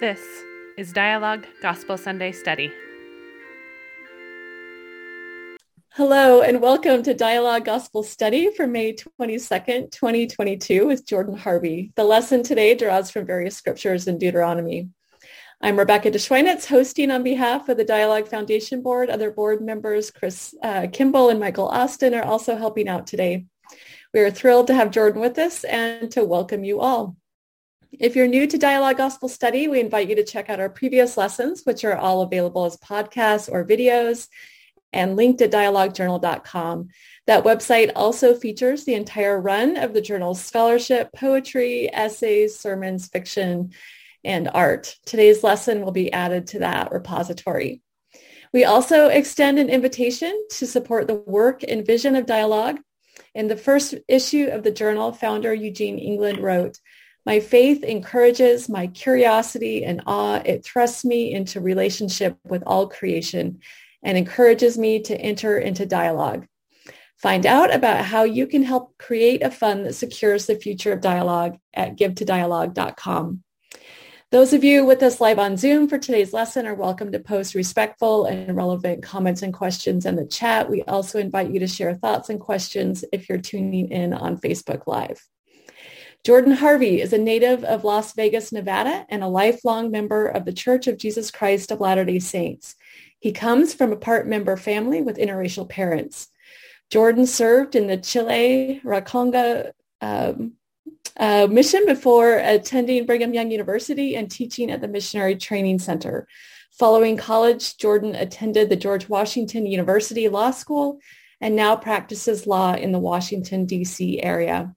This is Dialogue Gospel Sunday Study. Hello, and welcome to Dialogue Gospel Study for May 22nd, 2022 with Jordan Harvey. The lesson today draws from various scriptures in Deuteronomy. I'm Rebecca de Schweinitz, hosting on behalf of the Dialogue Foundation Board. Other board members, Chris uh, Kimball and Michael Austin, are also helping out today. We are thrilled to have Jordan with us and to welcome you all. If you're new to Dialogue Gospel Study, we invite you to check out our previous lessons, which are all available as podcasts or videos and linked at dialoguejournal.com. That website also features the entire run of the journal's scholarship, poetry, essays, sermons, fiction, and art. Today's lesson will be added to that repository. We also extend an invitation to support the work and vision of dialogue. In the first issue of the journal, founder Eugene England wrote, my faith encourages my curiosity and awe. It thrusts me into relationship with all creation and encourages me to enter into dialogue. Find out about how you can help create a fund that secures the future of dialogue at givetodialogue.com. Those of you with us live on Zoom for today's lesson are welcome to post respectful and relevant comments and questions in the chat. We also invite you to share thoughts and questions if you're tuning in on Facebook Live. Jordan Harvey is a native of Las Vegas, Nevada, and a lifelong member of the Church of Jesus Christ of Latter-day Saints. He comes from a part member family with interracial parents. Jordan served in the Chile Rancagua um, uh, mission before attending Brigham Young University and teaching at the Missionary Training Center. Following college, Jordan attended the George Washington University Law School and now practices law in the Washington, D.C. area.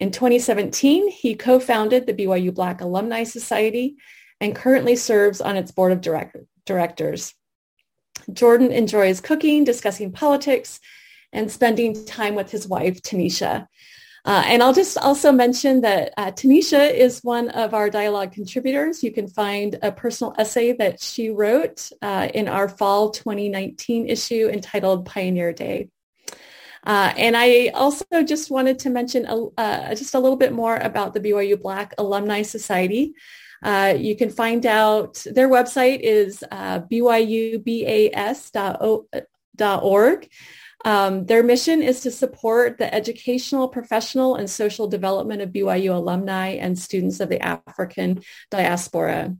In 2017, he co-founded the BYU Black Alumni Society and currently serves on its board of direct- directors. Jordan enjoys cooking, discussing politics, and spending time with his wife, Tanisha. Uh, and I'll just also mention that uh, Tanisha is one of our dialogue contributors. You can find a personal essay that she wrote uh, in our fall 2019 issue entitled Pioneer Day. Uh, and I also just wanted to mention a, uh, just a little bit more about the BYU Black Alumni Society. Uh, you can find out their website is uh, byubas.org. Um, their mission is to support the educational, professional, and social development of BYU alumni and students of the African diaspora.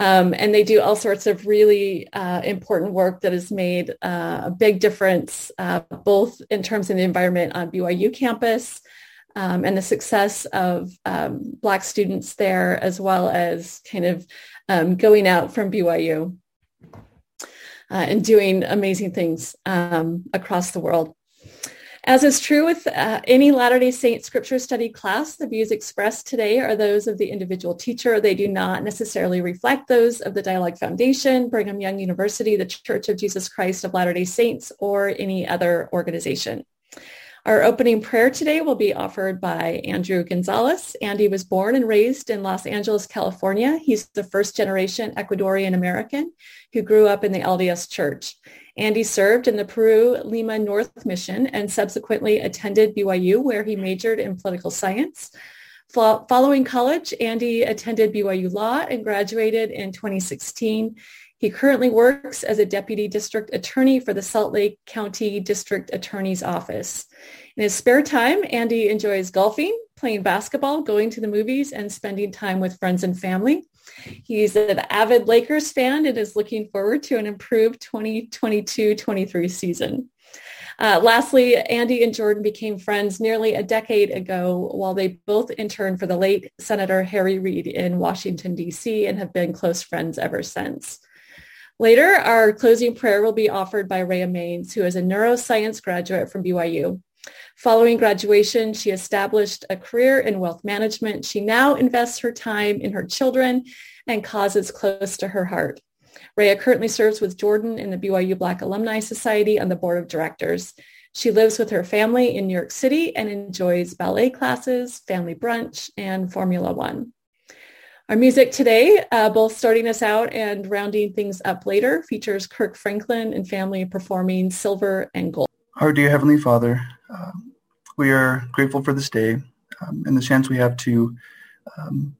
Um, and they do all sorts of really uh, important work that has made uh, a big difference, uh, both in terms of the environment on BYU campus um, and the success of um, Black students there, as well as kind of um, going out from BYU uh, and doing amazing things um, across the world. As is true with uh, any Latter-day Saint scripture study class, the views expressed today are those of the individual teacher. They do not necessarily reflect those of the Dialogue Foundation, Brigham Young University, the Church of Jesus Christ of Latter-day Saints, or any other organization. Our opening prayer today will be offered by Andrew Gonzalez. Andy was born and raised in Los Angeles, California. He's the first generation Ecuadorian American who grew up in the LDS Church. Andy served in the Peru Lima North Mission and subsequently attended BYU where he majored in political science. Following college, Andy attended BYU Law and graduated in 2016. He currently works as a deputy district attorney for the Salt Lake County District Attorney's Office. In his spare time, Andy enjoys golfing, playing basketball, going to the movies, and spending time with friends and family. He's an avid Lakers fan and is looking forward to an improved 2022-23 season. Uh, lastly, Andy and Jordan became friends nearly a decade ago while they both interned for the late Senator Harry Reid in Washington, D.C. and have been close friends ever since. Later, our closing prayer will be offered by Rhea Maines, who is a neuroscience graduate from BYU. Following graduation, she established a career in wealth management. She now invests her time in her children and causes close to her heart. Rhea currently serves with Jordan in the BYU Black Alumni Society on the board of directors. She lives with her family in New York City and enjoys ballet classes, family brunch, and Formula One. Our music today, uh, both starting us out and rounding things up later, features Kirk Franklin and family performing Silver and Gold. Our dear Heavenly Father, um, we are grateful for this day um, and the chance we have to um,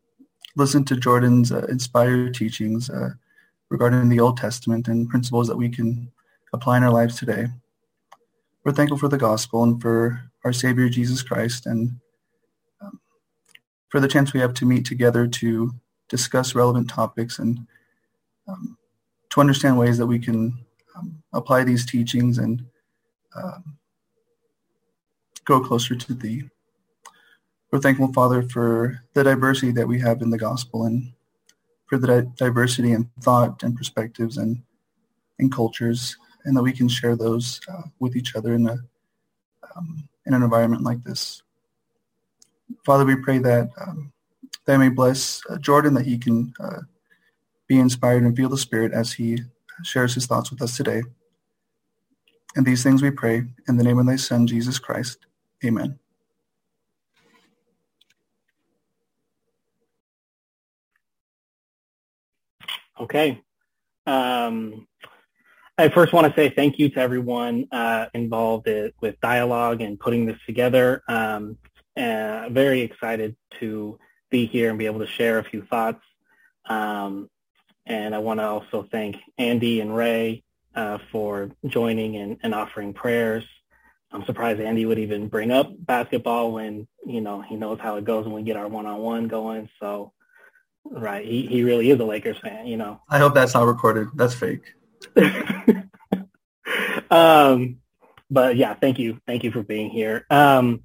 listened to Jordan's uh, inspired teachings uh, regarding the Old Testament and principles that we can apply in our lives today. We're thankful for the gospel and for our Savior Jesus Christ and um, for the chance we have to meet together to discuss relevant topics and um, to understand ways that we can um, apply these teachings and um, grow closer to Thee. We're thankful, Father, for the diversity that we have in the gospel and for the di- diversity in thought and perspectives and in cultures, and that we can share those uh, with each other in a um, in an environment like this. Father, we pray that um, that may bless uh, Jordan, that he can uh, be inspired and feel the Spirit as he shares his thoughts with us today. And these things we pray in the name of thy Son, Jesus Christ. Amen. Okay. Um, I first want to say thank you to everyone uh, involved with dialogue and putting this together. Um, uh, very excited to be here and be able to share a few thoughts. Um, and I want to also thank Andy and Rhea uh, for joining and, and, offering prayers. I'm surprised Andy would even bring up basketball when, you know, he knows how it goes when we get our one-on-one going. So, right, he, he really is a Lakers fan, you know. I hope that's not recorded. That's fake. um, but yeah, thank you. Thank you for being here. Um,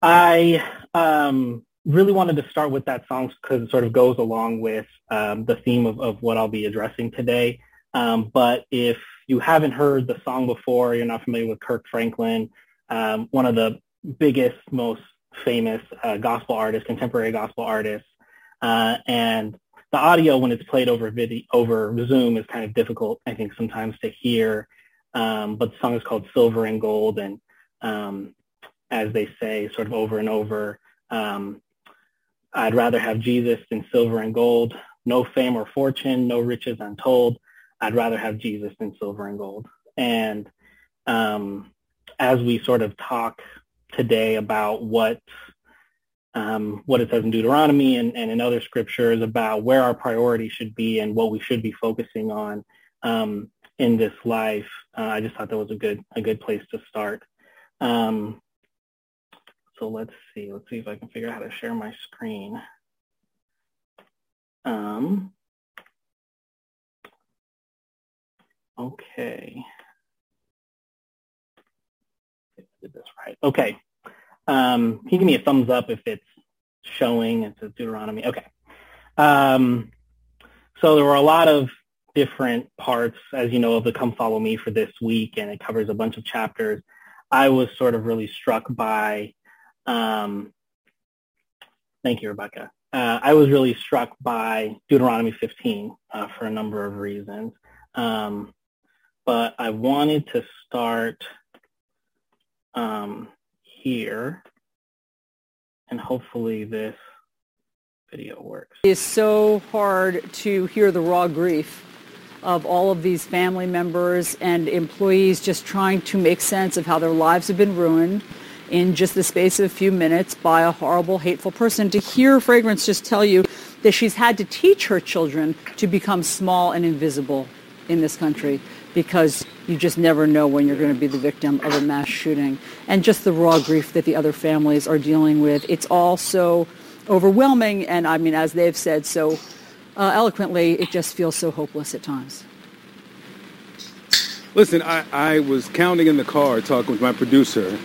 I um, really wanted to start with that song because it sort of goes along with um, the theme of, of what I'll be addressing today. Um, but if you haven't heard the song before, you're not familiar with Kirk Franklin, um, one of the biggest, most famous uh, gospel artists, contemporary gospel artists, uh, and the audio when it's played over video over Zoom is kind of difficult, I think, sometimes to hear. Um, but the song is called Silver and Gold, and um, as they say, sort of over and over, um, I'd rather have Jesus than silver and gold. No fame or fortune, no riches untold. I'd rather have Jesus than silver and gold. And um, as we sort of talk today about what um, what it says in Deuteronomy and, and, in other scriptures about where our priority should be and what we should be focusing on um, in this life, uh, I just thought that was a good a good place to start. Um, so let's see. Let's see if I can figure out how to share my screen. Um, okay. Did this right? Okay. Um, can you give me a thumbs up if it's showing? It says Deuteronomy. Okay. Um, so there were a lot of different parts, as you know, of the Come Follow Me for this week, and it covers a bunch of chapters. I was sort of really struck by um, thank you, Rebecca. Uh, I was really struck by Deuteronomy 15 uh, for a number of reasons. Um, but I wanted to start um, here, and hopefully this video works. It is so hard to hear the raw grief of all of these family members and employees just trying to make sense of how their lives have been ruined in just the space of a few minutes by a horrible, hateful person. To hear Fragrance just tell you that she's had to teach her children to become small and invisible in this country because you just never know when you're going to be the victim of a mass shooting. And just the raw grief that the other families are dealing with. It's all so overwhelming. And I mean, as they've said so uh, eloquently, it just feels so hopeless at times. Listen, I, I was counting in the car talking with my producer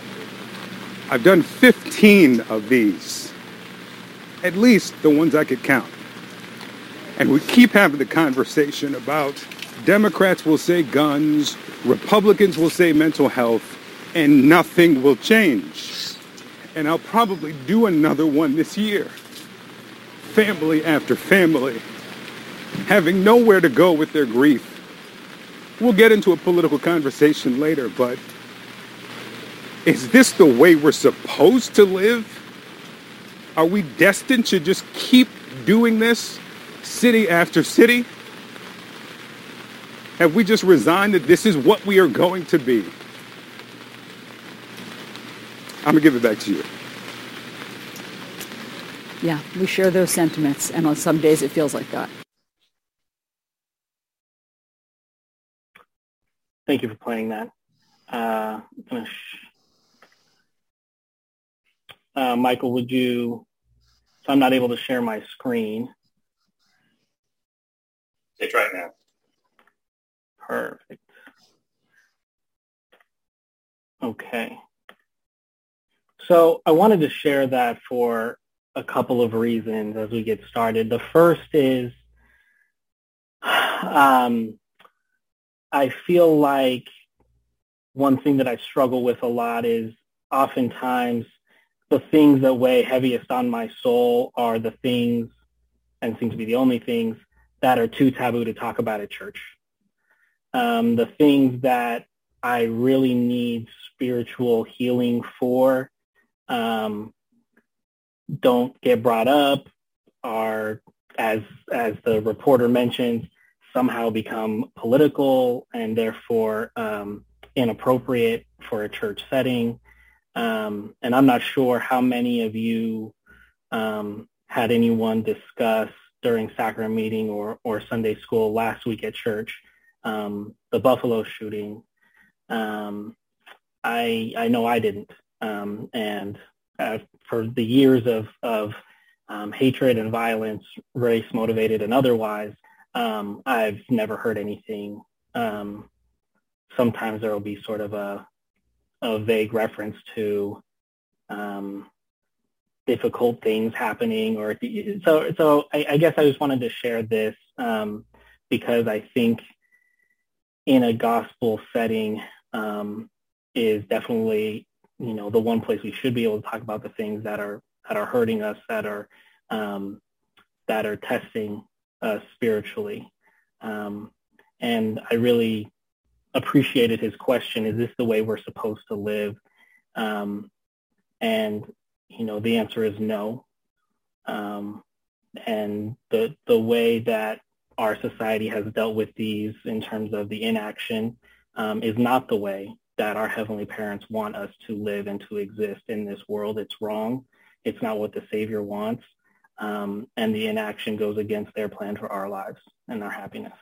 I've done 15 of these, at least the ones I could count. And we keep having the conversation about Democrats will say guns, Republicans will say mental health, and nothing will change. And I'll probably do another one this year. Family after family, having nowhere to go with their grief. We'll get into a political conversation later, but is this the way we're supposed to live? Are we destined to just keep doing this city after city? Have we just resigned that this is what we are going to be? I'm going to give it back to you. yeah, we share those sentiments, and on some days it feels like that. Thank you for playing that. Uh, uh, Michael, would you? So I'm not able to share my screen. It's right now. Perfect. Okay. So I wanted to share that for a couple of reasons as we get started. The first is um, I feel like one thing that I struggle with a lot is oftentimes the things that weigh heaviest on my soul are the things, and seem to be the only things, that are too taboo to talk about at church. Um, the things that I really need spiritual healing for um, don't get brought up, are as as the reporter mentions, somehow become political and therefore um, inappropriate for a church setting. Um, and I'm not sure how many of you um, had anyone discuss during sacrament meeting or, or Sunday school last week at church um, the Buffalo shooting. Um, I I know I didn't, um, and uh, for the years of of um, hatred and violence, race motivated and otherwise, um, I've never heard anything. Um, sometimes there will be sort of a, a vague reference to difficult things happening, or so. So I, I, guess I just wanted to share this because I think in a gospel setting um, is definitely you know the one place we should be able to talk about the things that are that are hurting us, that are um, that are testing uh, spiritually. Um, and I really appreciated his question, is this the way we're supposed to live? Um, and, you know, the answer is no. Um, and the, the way that our society has dealt with these in terms of the inaction um, is not the way that our heavenly parents want us to live and to exist in this world. It's wrong. It's not what the Savior wants um, and the inaction goes against their plan for our lives and our happiness.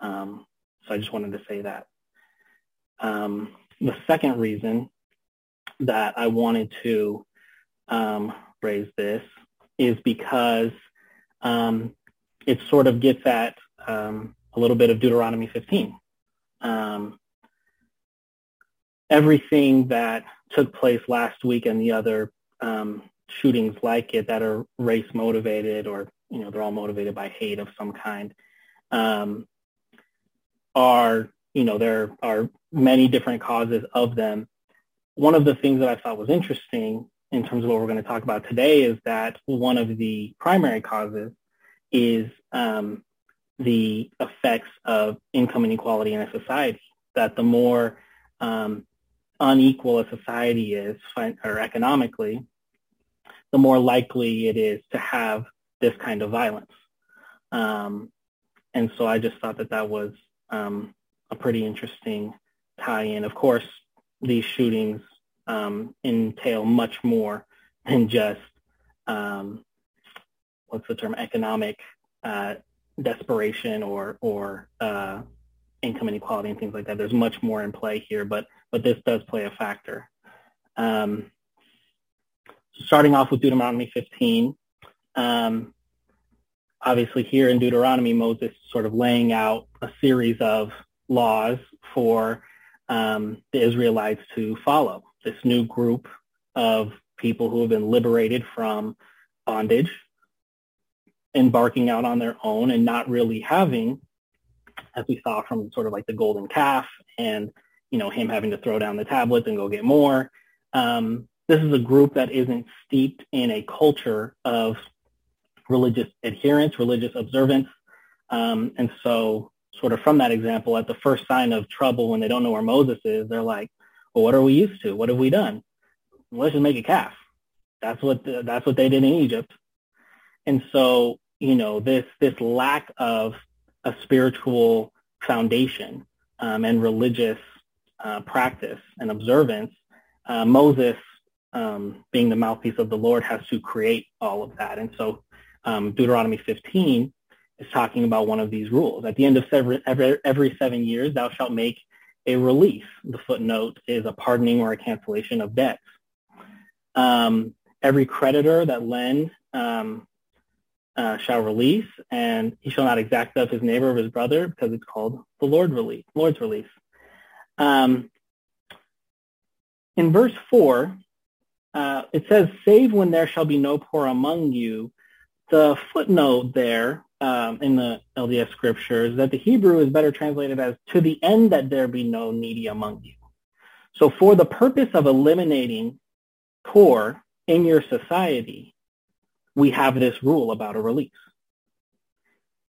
Um, so I just wanted to say that. Um, the second reason that I wanted to um, raise this is because um, it sort of gets at um, a little bit of Deuteronomy 15. everything that took place last week and the other um, shootings like it that are race motivated or you know they're all motivated by hate of some kind um, are you know there are many different causes of them one of the things that i thought was interesting in terms of what we're going to talk about today is that one of the primary causes is um, the effects of income inequality in a society that the more um, unequal a society is or economically the more likely it is to have this kind of violence. Um, and so I just thought that that was um, a pretty interesting tie-in. Of course, these shootings um, entail much more than just um, what's the term economic uh, desperation or or uh, income inequality and things like that. There's much more in play here, but but this does play a factor. Um, starting off with Deuteronomy 15, um, obviously here in Deuteronomy, Moses sort of laying out a series of laws for um, the Israelites to follow. This new group of people who have been liberated from bondage, embarking out on their own and not really having, as we saw from sort of like the golden calf and, you know, him having to throw down the tablets and go get more, um, this is a group that isn't steeped in a culture of religious adherence, religious observance. Um, and so sort of from that example, at the first sign of trouble when they don't know where Moses is, they're like, well, what are we used to? What have we done? let's just make a calf. That's what the, that's what they did in Egypt. And so, you know, this this lack of a spiritual foundation um, and religious uh, practice and observance, uh, Moses um, being the mouthpiece of the Lord, has to create all of that. And so um, Deuteronomy 15 is talking about one of these rules. At the end of every, every, seven years, thou shalt make a release. The footnote is a pardoning or a cancellation of debts. Um, every creditor that lend um, uh, shall release, and he shall not exact of his neighbor of his brother, because it's called the Lord release, Lord's release. Um, in verse four, uh, it says, "Save when there shall be no poor among you." The footnote there um, in the LDS scriptures that the Hebrew is better translated as "to the end that there be no needy among you." So, for the purpose of eliminating poor in your society, we have this rule about a release.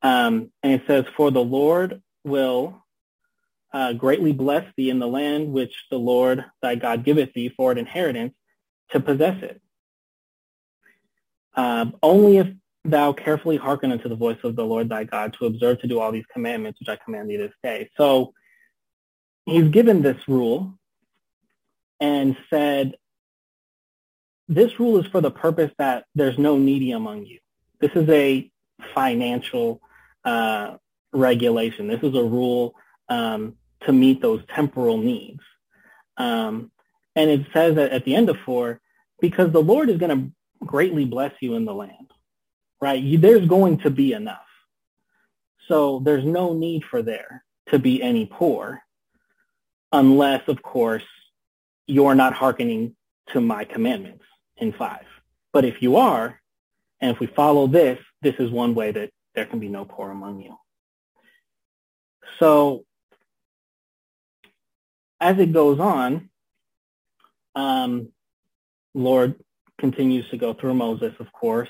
Um, and it says, For the Lord will uh, greatly bless thee in the land which the Lord thy God giveth thee for an inheritance to possess it. Um, only if thou carefully hearken unto the voice of the Lord thy God to observe to do all these commandments which I command thee this day. So he's given this rule and said, this rule is for the purpose that there's no needy among you. This is a financial uh, regulation. This is a rule um, to meet those temporal needs. Um, and it says that at the end of four, because the Lord is going to greatly bless you in the land, right? You, there's going to be enough. So there's no need for there to be any poor unless, of course, you're not hearkening to my commandments in five. But if you are, and if we follow this, this is one way that there can be no poor among you. So as it goes on, um, Lord continues to go through Moses, of course.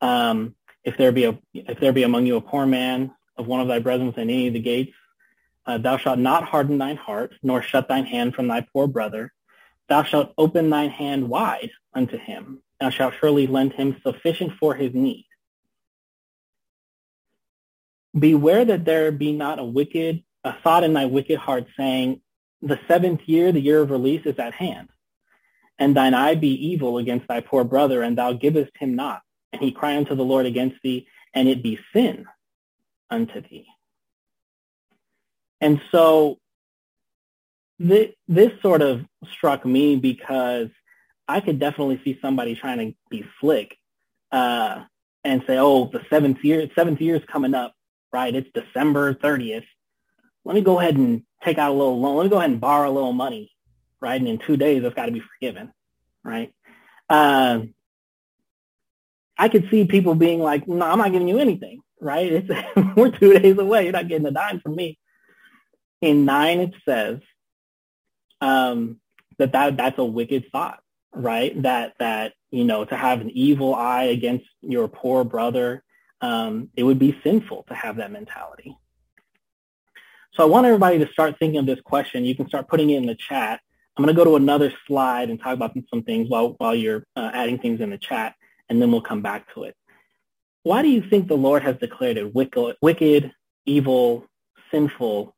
Um, if there be a if there be among you a poor man of one of thy brethren within any of the gates, uh, thou shalt not harden thine heart, nor shut thine hand from thy poor brother, Thou shalt open thine hand wide unto him. Thou shalt surely lend him sufficient for his need. Beware that there be not a wicked, a thought in thy wicked heart saying, the seventh year, the year of release is at hand. And thine eye be evil against thy poor brother, and thou givest him not. And he cry unto the Lord against thee, and it be sin unto thee. And so this, this sort of struck me because I could definitely see somebody trying to be slick uh, and say, "Oh, the seventh year, seventh year is coming up, right? It's December thirtieth. Let me go ahead and take out a little loan. Let me go ahead and borrow a little money, right? And in two days, it's got to be forgiven, right?" Uh, I could see people being like, "No, I'm not giving you anything, right? It's, we're two days away. You're not getting a dime from me." In nine, it says, um, that, that that's a wicked thought, right? That that you know to have an evil eye against your poor brother, um, it would be sinful to have that mentality. So I want everybody to start thinking of this question. You can start putting it in the chat. I'm going to go to another slide and talk about some things while while you're uh, adding things in the chat, and then we'll come back to it. Why do you think the Lord has declared it wicked, wicked evil, sinful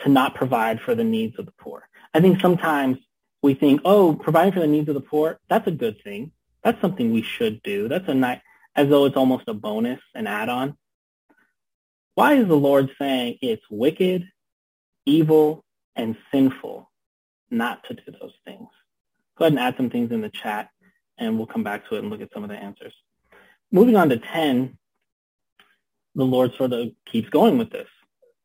to not provide for the needs of the poor? I think sometimes we think, oh, providing for the needs of the poor, that's a good thing. That's something we should do. That's a nice, as though it's almost a bonus, an add-on. Why is the Lord saying it's wicked, evil, and sinful not to do those things? Go ahead and add some things in the chat, and we'll come back to it and look at some of the answers. Moving on to 10, the Lord sort of keeps going with this.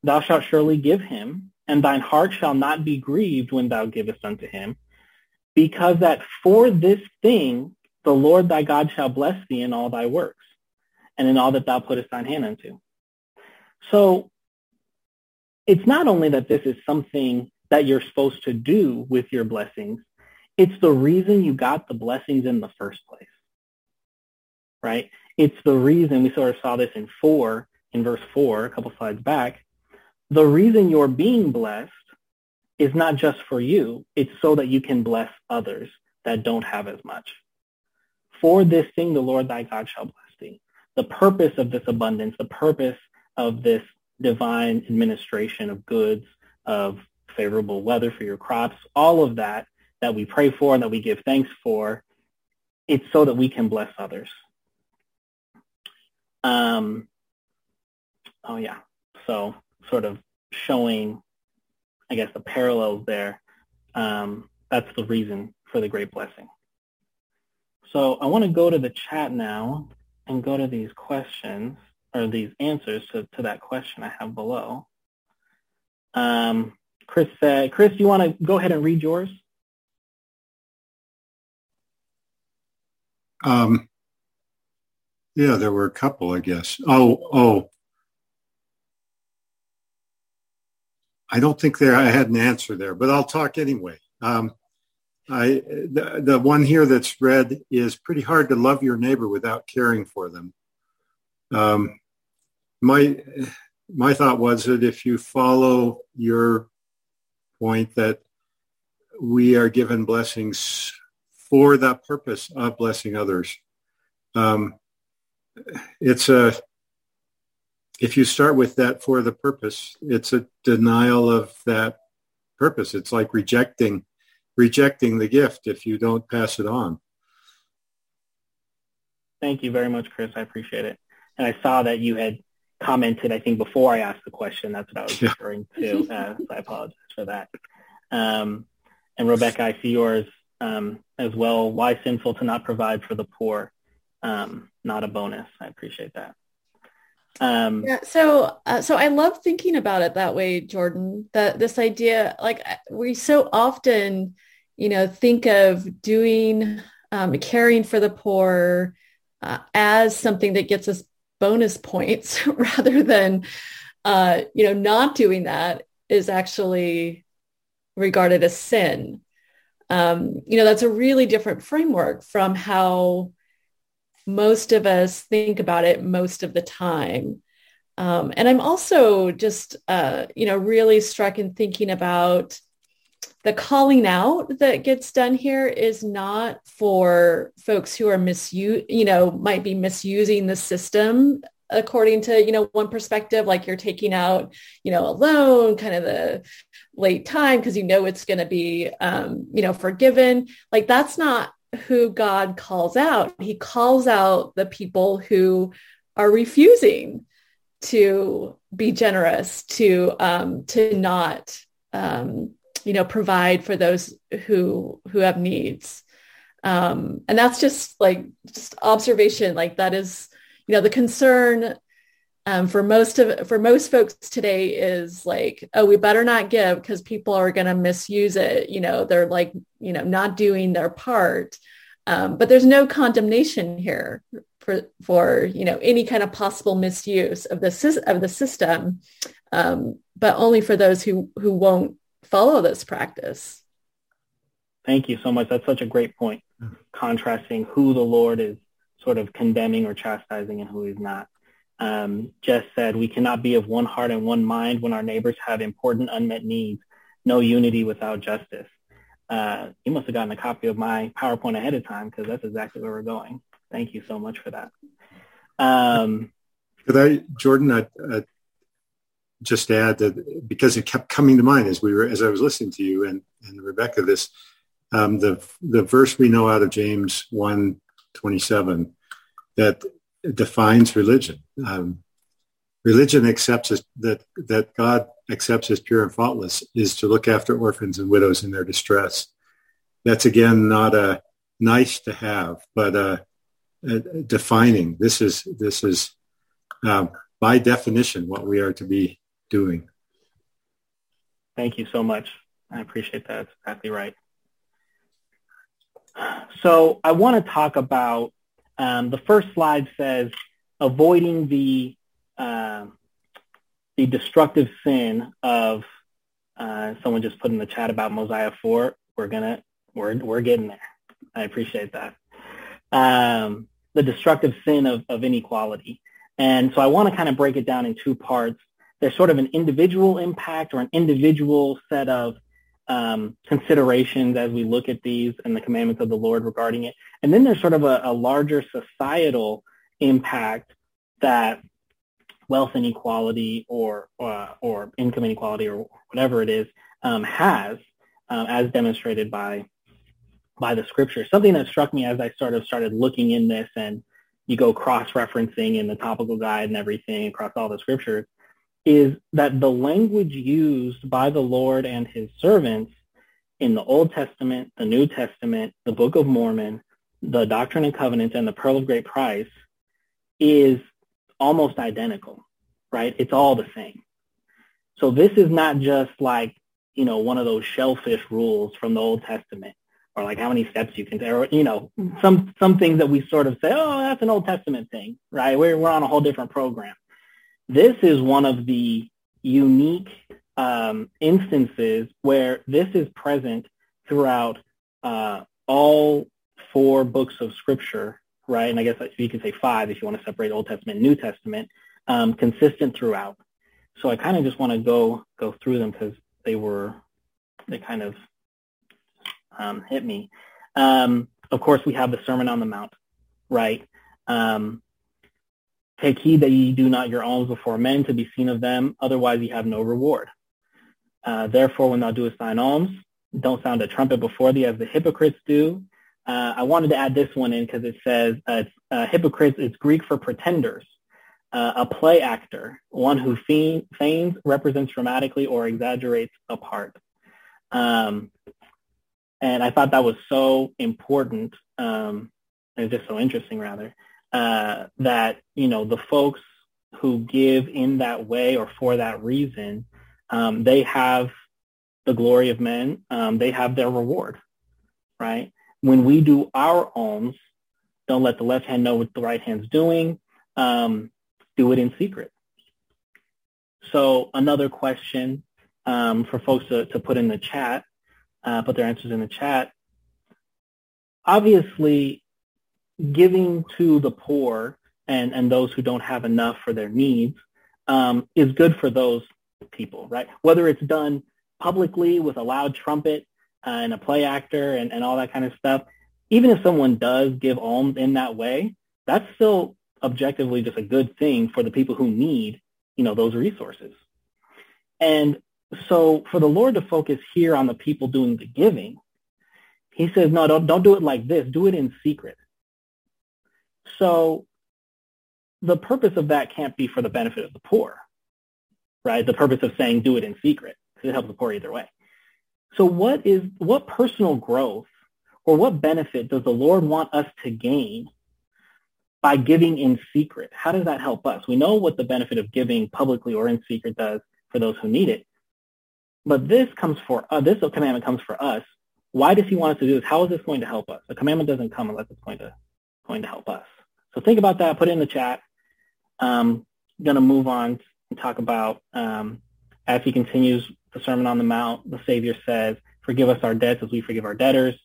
Thou shalt surely give him and thine heart shall not be grieved when thou givest unto him, because that for this thing the Lord thy God shall bless thee in all thy works, and in all that thou puttest thine hand unto. So it's not only that this is something that you're supposed to do with your blessings, it's the reason you got the blessings in the first place. Right? It's the reason we sort of saw this in four, in verse four, a couple slides back, the reason you're being blessed is not just for you. It's so that you can bless others that don't have as much. For this thing, the Lord thy God shall bless thee. The purpose of this abundance, the purpose of this divine administration of goods, of favorable weather for your crops, all of that that we pray for and that we give thanks for, it's so that we can bless others. Um, oh yeah. So sort of showing, I guess, the parallels there. Um, that's the reason for the great blessing. So I want to go to the chat now and go to these questions or these answers to, to that question I have below. Um, Chris said, Chris, you want to go ahead and read yours? Um, yeah, there were a couple, I guess. Oh, oh. I don't think there I had an answer there, but I'll talk anyway. Um, I the, the one here that's read is pretty hard to love your neighbor without caring for them. Um, my my thought was that if you follow your point that we are given blessings for that purpose of blessing others, um, it's a if you start with that for the purpose, it's a denial of that purpose. It's like rejecting rejecting the gift if you don't pass it on. Thank you very much, Chris. I appreciate it. And I saw that you had commented, I think, before I asked the question. That's what I was yeah. referring to. Uh, so I apologize for that. Um, and Rebecca, I see yours um, as well. Why sinful to not provide for the poor? Um, not a bonus. I appreciate that. Um, yeah, so uh, so I love thinking about it that way, Jordan. That this idea, like we so often, you know, think of doing um, caring for the poor uh, as something that gets us bonus points, rather than, uh, you know, not doing that is actually regarded as sin. Um, you know, that's a really different framework from how most of us think about it most of the time. Um, and I'm also just, uh, you know, really struck in thinking about the calling out that gets done here is not for folks who are misuse, you know, might be misusing the system according to, you know, one perspective, like you're taking out, you know, a loan, kind of the late time because you know it's going to be, um, you know, forgiven. Like that's not who God calls out. He calls out the people who are refusing to be generous, to um, to not um, you know provide for those who who have needs. Um, and that's just like just observation. Like that is you know the concern um, for most of for most folks today is like oh we better not give because people are going to misuse it you know they're like you know not doing their part. Um, but there's no condemnation here for for you know any kind of possible misuse of the of the system um, but only for those who who won't follow this practice. Thank you so much. That's such a great point contrasting who the lord is sort of condemning or chastising and who he's not um, Jess said, we cannot be of one heart and one mind when our neighbors have important unmet needs. No unity without justice. Uh, you must have gotten a copy of my PowerPoint ahead of time because that's exactly where we're going. Thank you so much for that. Um, Could I, Jordan, I, I just add that because it kept coming to mind as we were, as I was listening to you and, and Rebecca, this, um, the, the verse we know out of James 1, 27, that defines religion. Um, religion accepts that that God accepts as pure and faultless is to look after orphans and widows in their distress. That's again not a nice to have, but a, a defining. This is this is um, by definition what we are to be doing. Thank you so much. I appreciate that. That's exactly right. So I want to talk about um, the first slide says avoiding the uh, the destructive sin of uh, someone just put in the chat about Mosiah 4. We're gonna we're we're getting there. I appreciate that. Um, the destructive sin of, of inequality. And so I want to kind of break it down in two parts. There's sort of an individual impact or an individual set of um, considerations as we look at these and the commandments of the Lord regarding it. And then there's sort of a, a larger societal impact that wealth inequality or uh, or income inequality or whatever it is um, has, um, as demonstrated by by the scripture. Something that struck me as I sort of started looking in this and you go cross-referencing in the topical guide and everything across all the scriptures is that the language used by the Lord and his servants in the Old Testament, the New Testament, the Book of Mormon, the Doctrine and Covenants, and the Pearl of Great Price is almost identical, right? It's all the same. So this is not just like, you know, one of those shellfish rules from the Old Testament or like how many steps you can take or, you know, some, some things that we sort of say, oh, that's an Old Testament thing, right? We're, we're on a whole different program. This is one of the unique um, instances where this is present throughout uh, all four books of Scripture, right? And I guess you can say five if you want to separate Old Testament and New Testament, um, consistent throughout. So I kind of just want to go go through them because they were they kind of um, hit me. Um, of course, we have the Sermon on the Mount, right? Um, Take heed that ye do not your alms before men to be seen of them, otherwise ye have no reward. Uh, therefore, when thou doest thine alms, don't sound a trumpet before thee as the hypocrites do. Uh, I wanted to add this one in because it says uh, uh, hypocrites is Greek for pretenders. Uh, a play actor, one who feigns, represents dramatically, or exaggerates a part. Um, and I thought that was so important. Um, it's just so interesting, rather, uh, that you know the folks who give in that way or for that reason um, they have the glory of men. Um, they have their reward, right? When we do our alms, don't let the left hand know what the right hand's doing. Um, do it in secret. So another question um, for folks to, to put in the chat, uh, put their answers in the chat. Obviously, giving to the poor and, and those who don't have enough for their needs um, is good for those people, right? Whether it's done publicly with a loud trumpet uh, and a play actor and, and all that kind of stuff, even if someone does give alms in that way, that's still objectively just a good thing for the people who need, you know, those resources. And so for the Lord to focus here on the people doing the giving, he says, no, don't, don't do it like this. Do it in secret. So the purpose of that can't be for the benefit of the poor right? The purpose of saying do it in secret because it helps the poor either way. So what is what personal growth or what benefit does the Lord want us to gain by giving in secret? How does that help us? We know what the benefit of giving publicly or in secret does for those who need it. But this comes for uh, this commandment comes for us. Why does he want us to do this? How is this going to help us? The commandment doesn't come unless it's going to going to help us. So think about that. Put it in the chat. Um, going to move on and talk about um, as he continues the Sermon on the Mount, the Savior says, forgive us our debts as we forgive our debtors,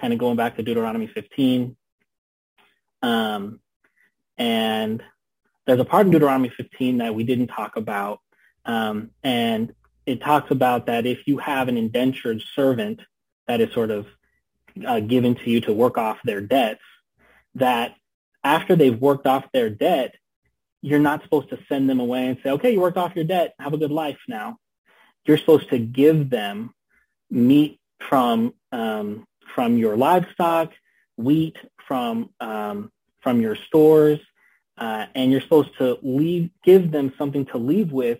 kind of going back to Deuteronomy 15. Um, and there's a part in Deuteronomy 15 that we didn't talk about, um, and it talks about that if you have an indentured servant that is sort of uh, given to you to work off their debts, that after they've worked off their debt, you're not supposed to send them away and say, okay, you worked off your debt. Have a good life now. You're supposed to give them meat from um, from your livestock, wheat from um, from your stores, uh, and you're supposed to leave give them something to leave with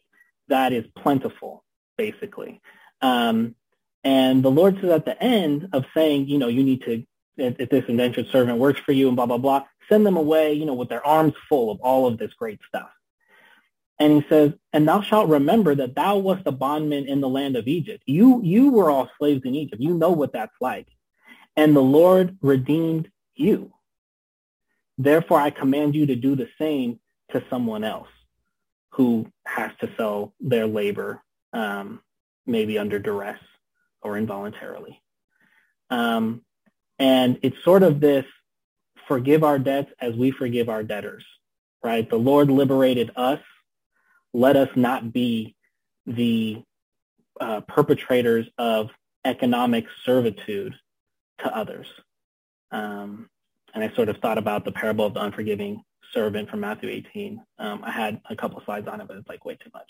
that is plentiful, basically. Um, and the Lord says at the end of saying, you know, you need to if, if this indentured servant works for you and blah blah blah, send them away, you know, with their arms full of all of this great stuff. And he says, and thou shalt remember that thou wast a bondman in the land of Egypt. You, you were all slaves in Egypt. You know what that's like. And the Lord redeemed you. Therefore, I command you to do the same to someone else who has to sell their labor, um, maybe under duress or involuntarily. Um, and it's sort of this forgive our debts as we forgive our debtors, right? The Lord liberated us. Let us not be the uh, perpetrators of economic servitude to others. Um, and I sort of thought about the parable of the unforgiving servant from Matthew 18. Um, I had a couple of slides on it, but it's like way too much.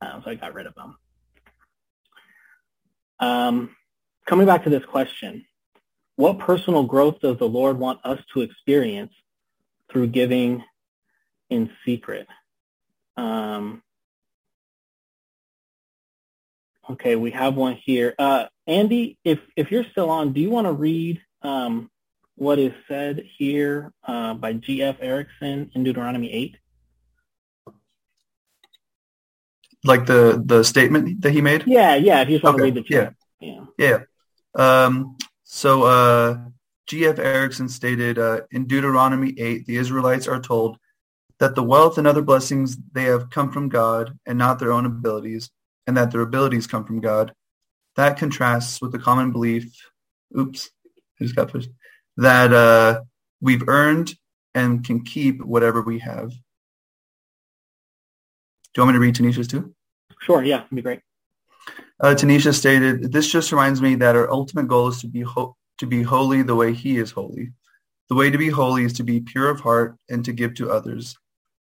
Um, so I got rid of them. Um, coming back to this question, what personal growth does the Lord want us to experience through giving in secret? Um, okay, we have one here. Uh, Andy, if, if you're still on, do you want to read um, what is said here uh, by G.F. Erickson in Deuteronomy 8? Like the, the statement that he made? Yeah, yeah, if you just want Okay, to read the chat. Yeah. Yeah. Um, so uh, G.F. Erickson stated uh, in Deuteronomy 8, the Israelites are told that the wealth and other blessings they have come from God and not their own abilities, and that their abilities come from God. That contrasts with the common belief, oops, I just got pushed, that uh, we've earned and can keep whatever we have. Do you want me to read Tanisha's too? Sure, yeah, that'd be great. Uh, Tanisha stated, "This just reminds me that our ultimate goal is to be ho- to be holy the way He is holy. The way to be holy is to be pure of heart and to give to others.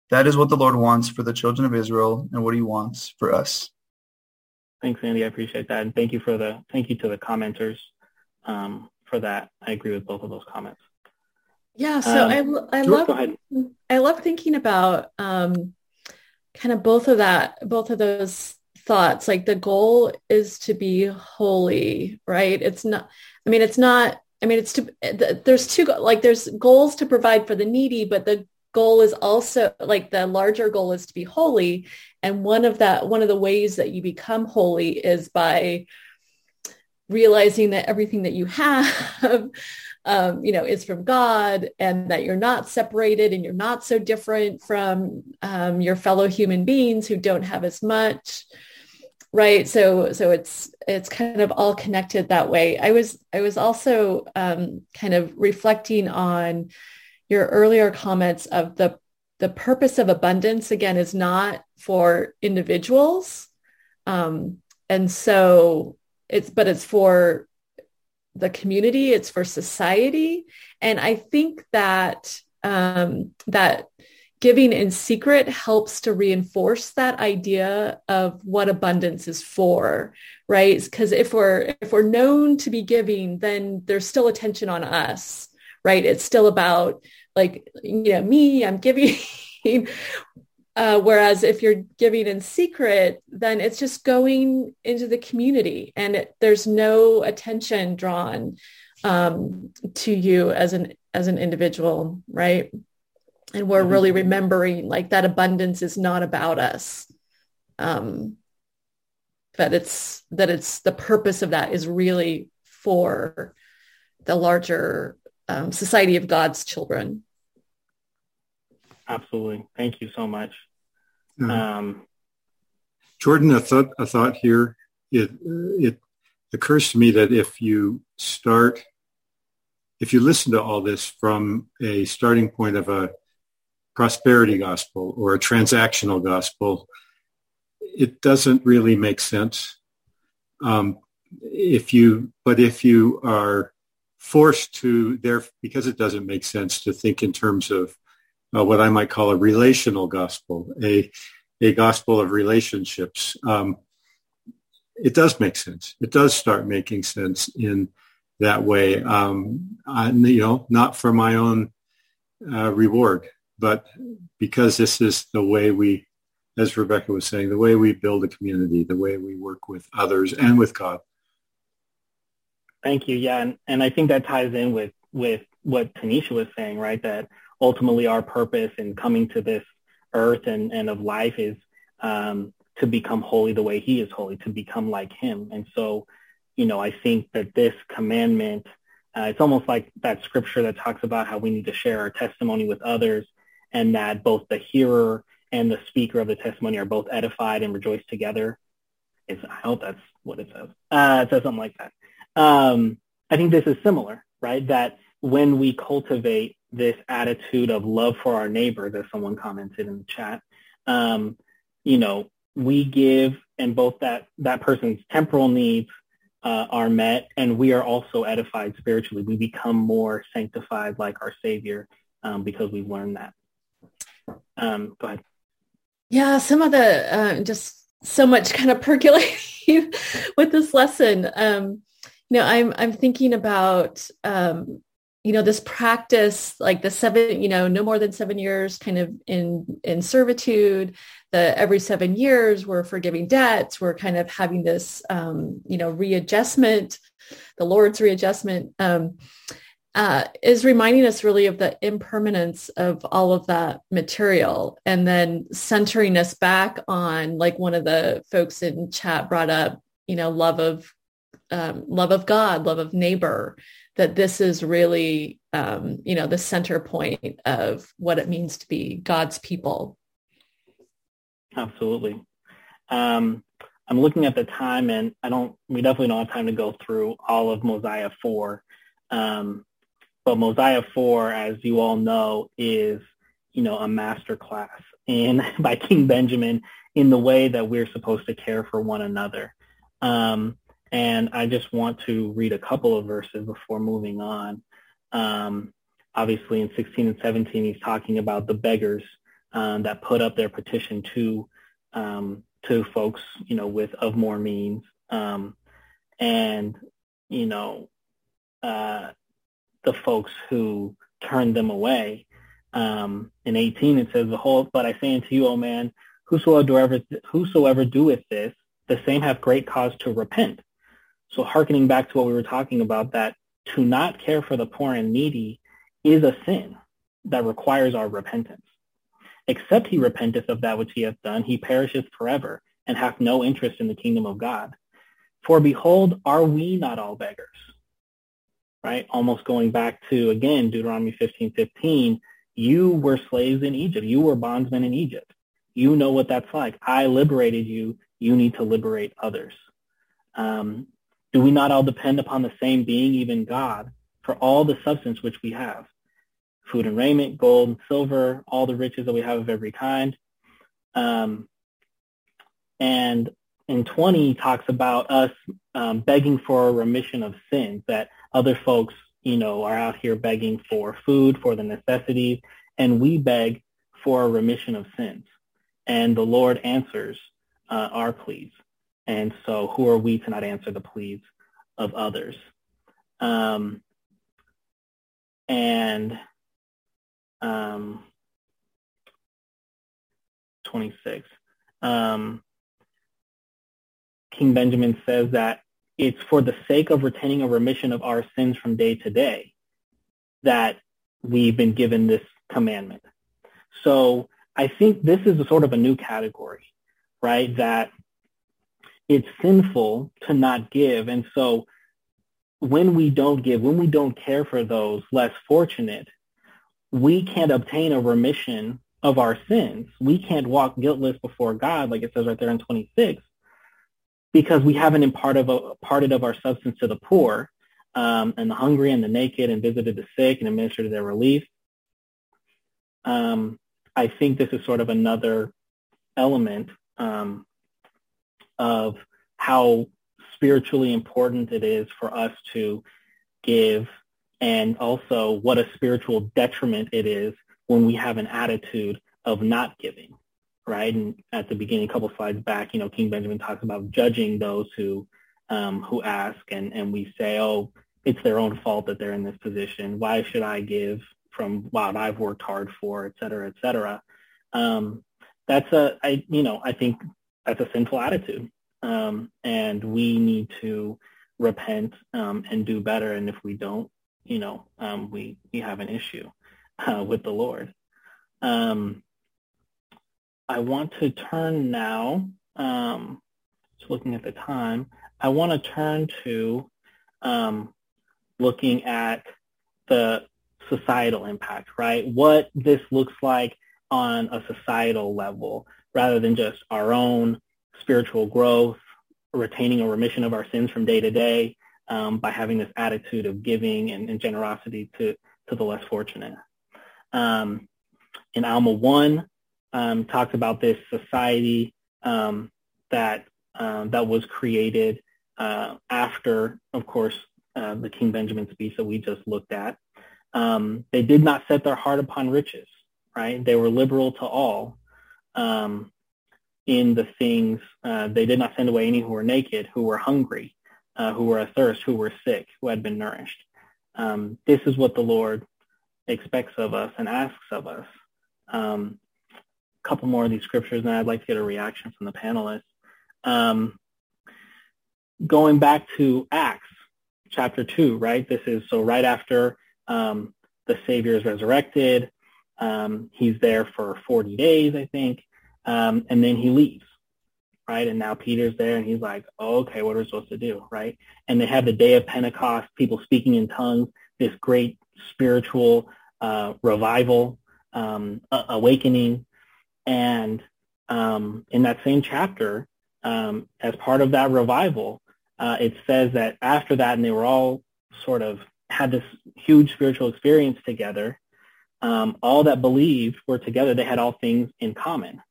That is what the Lord wants for the children of Israel and what He wants for us." Thanks, Andy. I appreciate that. And thank you for the thank you to the commenters um, for that. I agree with both of those comments. Yeah, so Um, I I love. I love thinking about um, kind of both of that, both of those thoughts. Like the goal is to be holy, right? It's not. I mean, it's not. I mean, it's to. th- There's two. Like there's goals to provide for the needy, but the goal is also like the larger goal is to be holy. And one of that, one of the ways that you become holy is by realizing that everything that you have um, you know, is from God and that you're not separated and you're not so different from um, your fellow human beings who don't have as much. Right. So, so it's, it's kind of all connected that way. I was, I was also um, kind of reflecting on your earlier comments of the, the purpose of abundance again is not for individuals. Um, and so it's, but it's for the community it's for society and i think that um, that giving in secret helps to reinforce that idea of what abundance is for right? Because if we're if we're known to be giving then there's still attention on us right? It's still about like you know me i'm giving. Uh, whereas if you're giving in secret, then it's just going into the community and it, there's no attention drawn um, to you as an as an individual, right? And we're really remembering like that abundance is not about us. Um, but it's that it's the purpose of that is really for the larger um, society of God's children. Absolutely. Thank you so much. Uh, Um, Jordan, a thought, a thought here. It, it occurs to me that if you start, if you listen to all this from a starting point of a prosperity gospel or a transactional gospel, it doesn't really make sense. Um, if you, but if you are forced to there, because it doesn't make sense to think in terms of uh, what I might call a relational gospel, a a gospel of relationships. Um, it does make sense. It does start making sense in that way. Um, I, you know, not for my own uh, reward, but because this is the way we, as Rebecca was saying, the way we build a community, the way we work with others and with God. Thank you. Yeah, and, and I think that ties in with with what Tanisha was saying, right? That ultimately our purpose in coming to this earth and, and of life is um, to become holy the way he is holy, to become like him. And so, you know, I think that this commandment, uh, it's almost like that scripture that talks about how we need to share our testimony with others and that both the hearer and the speaker of the testimony are both edified and rejoice together. It's, I hope that's what it says. Uh, it says something like that. Um, I think this is similar, right? That when we cultivate this attitude of love for our neighbors, as someone commented in the chat, um, you know, we give and both that, that person's temporal needs uh, are met and we are also edified spiritually. We become more sanctified like our Savior um, because we've learned that. Um, go ahead. Yeah, some of the uh, just so much kind of percolating with this lesson. Um, You know, I'm I'm thinking about um, you know this practice like the seven you know no more than seven years kind of in in servitude the every seven years we're forgiving debts we're kind of having this um, you know readjustment the lord's readjustment um, uh, is reminding us really of the impermanence of all of that material and then centering us back on like one of the folks in chat brought up you know love of um, love of god love of neighbor that this is really, um, you know, the center point of what it means to be God's people. Absolutely. Um, I'm looking at the time, and I don't. We definitely don't have time to go through all of Mosiah four, um, but Mosiah four, as you all know, is you know a master class in by King Benjamin in the way that we're supposed to care for one another. Um, and I just want to read a couple of verses before moving on. Um, obviously, in 16 and 17, he's talking about the beggars um, that put up their petition to um, to folks, you know, with of more means, um, and you know, uh, the folks who turned them away. Um, in 18, it says, "Behold, but I say unto you, O man, whosoever whosoever doeth this, the same hath great cause to repent." So hearkening back to what we were talking about, that to not care for the poor and needy is a sin that requires our repentance. Except he repenteth of that which he hath done, he perisheth forever, and hath no interest in the kingdom of God. For behold, are we not all beggars? Right? Almost going back to, again, Deuteronomy 15, 15, you were slaves in Egypt. You were bondsmen in Egypt. You know what that's like. I liberated you. You need to liberate others. Um, do we not all depend upon the same being, even God, for all the substance which we have? Food and raiment, gold and silver, all the riches that we have of every kind. Um, and in 20 talks about us um, begging for a remission of sins, that other folks, you know, are out here begging for food, for the necessities, and we beg for a remission of sins. And the Lord answers uh, our pleas. And so who are we to not answer the pleas of others? Um, and um, 26. Um, King Benjamin says that it's for the sake of retaining a remission of our sins from day to day that we've been given this commandment. So I think this is a sort of a new category, right? That it's sinful to not give. And so when we don't give, when we don't care for those less fortunate, we can't obtain a remission of our sins. We can't walk guiltless before God, like it says right there in 26, because we haven't imparted of, of our substance to the poor um, and the hungry and the naked and visited the sick and administered their relief. Um, I think this is sort of another element um, of how spiritually important it is for us to give and also what a spiritual detriment it is when we have an attitude of not giving, right? And at the beginning, a couple slides back, you know, King Benjamin talks about judging those who um, who ask, and and we say, oh, it's their own fault that they're in this position. Why should I give from what I've worked hard for, et cetera, et cetera? Um, that's a, I, you know, I think that's a sinful attitude. Um, and we need to repent um, and do better. And if we don't, you know, um, we, we have an issue uh, with the Lord. Um, I want to turn now, um, just looking at the time, I want to turn to um, looking at the societal impact, right? What this looks like on a societal level rather than just our own spiritual growth, retaining a remission of our sins from day to day um, by having this attitude of giving and, and generosity to, to the less fortunate. Um, in Alma 1 um, talks about this society um, that, um, that was created uh, after, of course, uh, the King Benjamin speech that we just looked at. Um, they did not set their heart upon riches, right? They were liberal to all. Um, in the things uh, they did not send away any who were naked, who were hungry. uh, who were athirst, who were sick, who had been nourished. Um, this is what the Lord expects of us and asks of us. Um, couple more of these scriptures, and I'd like to get a reaction from the panelists. Um, going back to Acts chapter 2, right? This is so right after um, the Savior is resurrected. Um, he's there for 40 days, I think, um, and then he leaves, right? And now Peter's there, and he's like, oh, okay, what are we supposed to do, right? And they have the day of Pentecost, people speaking in tongues, this great spiritual uh, revival, um, awakening, and um, in that same chapter, um, as part of that revival, uh, it says that after that, and they were all sort of had this huge spiritual experience together. Um, all that believed were together. They had all things in common.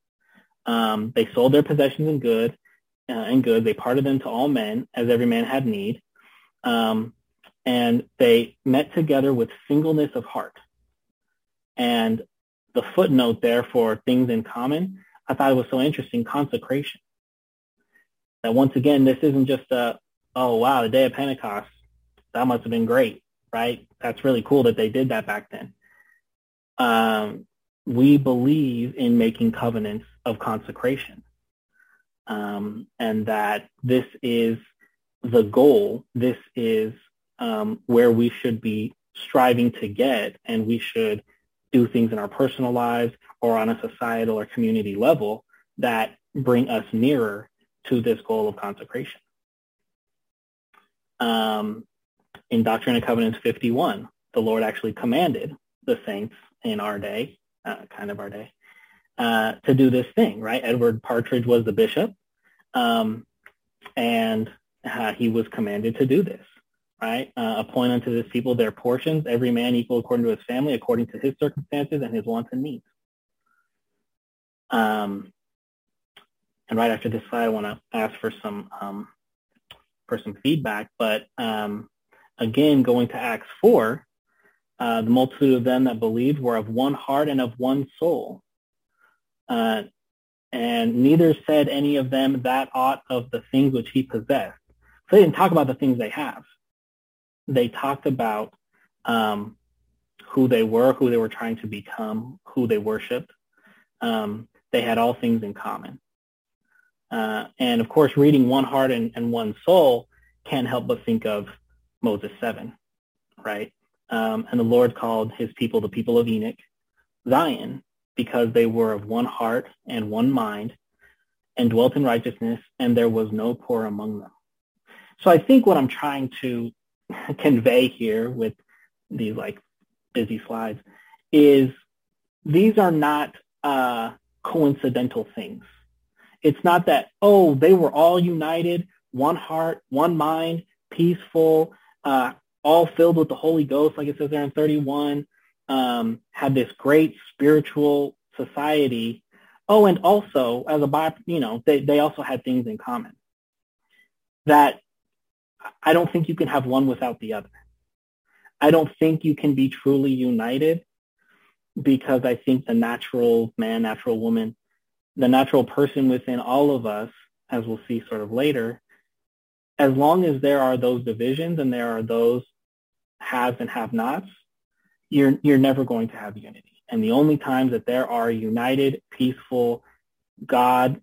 Um, they sold their possessions and good uh, and good. They parted them to all men as every man had need. Um, and they met together with singleness of heart. And the footnote there for things in common, I thought it was so interesting, consecration. That once again, this isn't just a, oh wow, the day of Pentecost, that must have been great, right? That's really cool that they did that back then. Um, we believe in making covenants of consecration. Um, and that this is the goal. This is um, where we should be striving to get, and we should do things in our personal lives or on a societal or community level that bring us nearer to this goal of consecration. Um, in Doctrine and Covenants 51, the Lord actually commanded the saints in our day, uh, kind of our day, uh, to do this thing, right? Edward Partridge was the bishop, um, and uh, he was commanded to do this, right? Uh, appoint unto this people their portions, every man equal according to his family, according to his circumstances and his wants and needs. Um, and right after this slide, I want to ask for some um, for some feedback. But um, again, going to Acts 4, uh, the multitude of them that believed were of one heart and of one soul. Uh, and neither said any of them that aught of the things which he possessed. So they didn't talk about the things they have. They talked about um, who they were, who they were trying to become, who they worshiped. Um, they had all things in common. Uh, and of course, reading one heart and, and, one soul can't help but think of Moses 7, right? Um, and the Lord called his people the people of Enoch, Zion, because they were of one heart and one mind and dwelt in righteousness, and there was no poor among them. So I think what I'm trying to convey here with these like busy slides is these are not uh, coincidental things it's not that, oh, they were all united, one heart, one mind, peaceful, uh, all filled with the Holy Ghost, like it says there in 31, um, had this great spiritual society. Oh, and also as a you know, they, they also had things in common that I don't think you can have one without the other. I don't think you can be truly united because I think the natural man, natural woman the natural person within all of us, as we'll see sort of later, as long as there are those divisions and there are those haves and have-nots, you're, you're never going to have unity. And the only times that there are united, peaceful, God,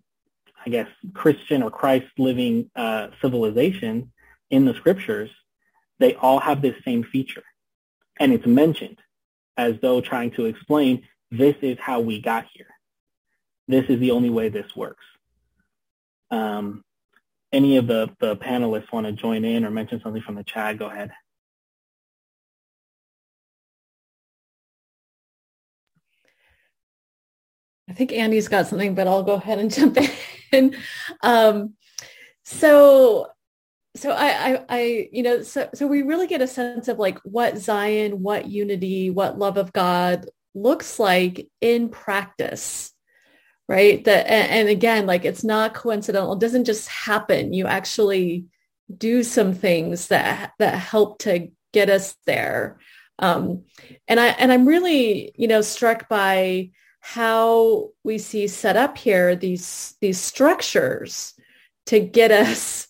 I guess, Christian or Christ-living uh, civilizations in the scriptures, they all have this same feature. And it's mentioned as though trying to explain this is how we got here this is the only way this works. Um, any of the, the panelists want to join in or mention something from the chat, go ahead. I think Andy's got something, but I'll go ahead and jump in. um, so, so I, I, I, you know, so, so we really get a sense of like what Zion, what unity, what love of God looks like in practice right? That and, and again like it's not coincidental. It doesn't just happen. You actually do some things that that help to get us there. Um, and i and i'm really you know struck by how we see set up here these these structures to get us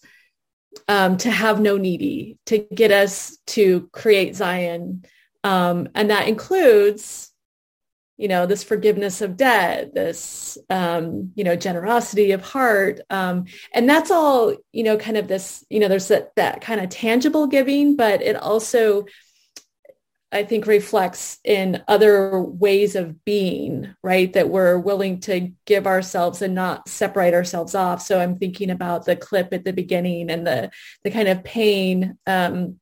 um, to have no needy, to get us to create Zion. Um, and that includes, you know, this forgiveness of debt, this, um, you know, generosity of heart. Um, and that's all, you know, kind of this, you know, there's that, that kind of tangible giving, but it also I think reflects in other ways of being, right? That we're willing to give ourselves and not separate ourselves off. So I'm thinking about the clip at the beginning and the the kind of pain um,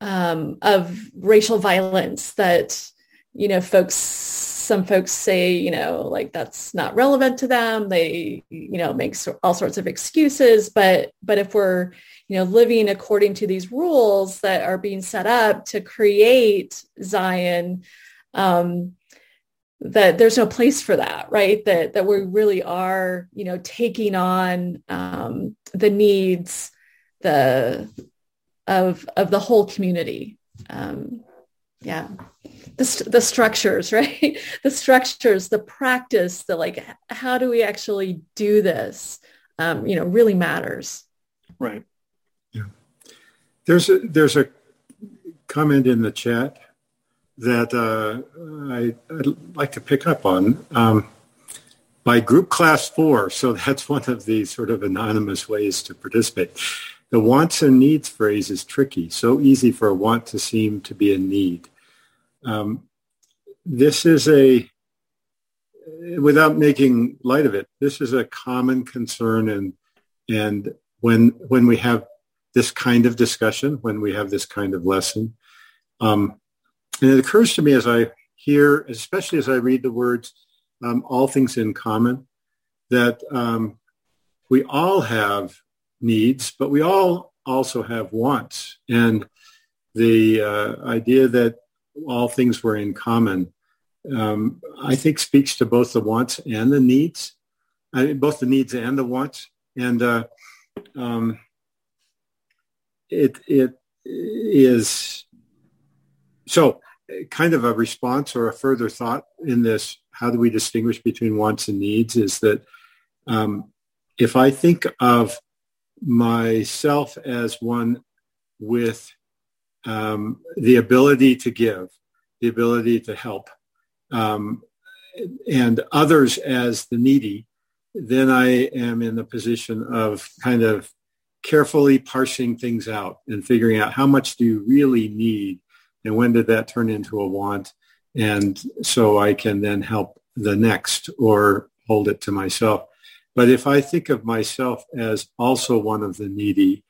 um, of racial violence that you know folks some folks say you know like that's not relevant to them they you know makes all sorts of excuses but but if we're you know, living according to these rules that are being set up to create Zion, um, that there's no place for that, right? That that we really are, you know, taking on um, the needs the of of the whole community. Um, yeah, the the structures, right? the structures, the practice, the like, how do we actually do this? Um, you know, really matters. Right. There's a, there's a comment in the chat that uh, I, would like to pick up on. Um, by group class four, so that's one of the sort of anonymous ways to participate. The wants and needs phrase is tricky, so easy for a want to seem to be a need. Um, this is a, without making light of it, this is a common concern and, and when, when we have this kind of discussion when we have this kind of lesson. Um, and it occurs to me as I hear, especially as I read the words, um, all things in common, that um, we all have needs, but we all also have wants. And the uh, idea that all things were in common, um, I think speaks to both the wants and the needs, I mean, both the needs and the wants. And uh, um, it it is so kind of a response or a further thought in this how do we distinguish between wants and needs is that um, if i think of myself as one with um, the ability to give the ability to help um, and others as the needy then i am in the position of kind of carefully parsing things out and figuring out how much do you really need and when did that turn into a want and so I can then help the next or hold it to myself. But if I think of myself as also one of the needy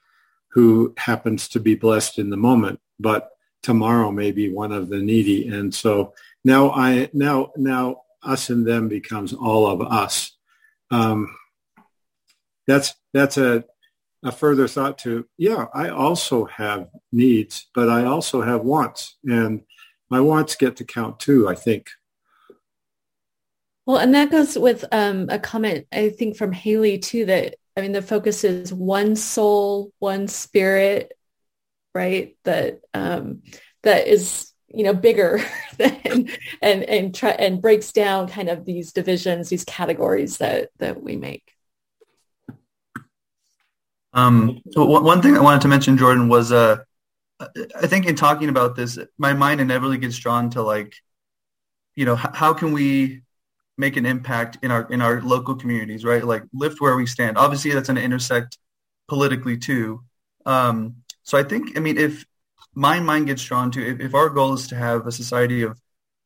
who happens to be blessed in the moment, but tomorrow may be one of the needy. And so now I, now, now us and them becomes all of us. Um, that's, that's a, a further thought to, yeah, I also have needs, but I also have wants. And my wants get to count too, I think. Well, and that goes with um, a comment, I think, from Haley too, that, I mean, the focus is one soul, one spirit, right? That, um, that is, you know, bigger than, and, and try, and breaks down kind of these divisions, these categories that, that we make. Um, one thing I wanted to mention, Jordan, was uh, I think in talking about this, my mind inevitably gets drawn to like, you know, how can we make an impact in our in our local communities, right? Like lift where we stand. Obviously, that's going to intersect politically too. Um, so I think, I mean, if my mind gets drawn to, if, if our goal is to have a society of,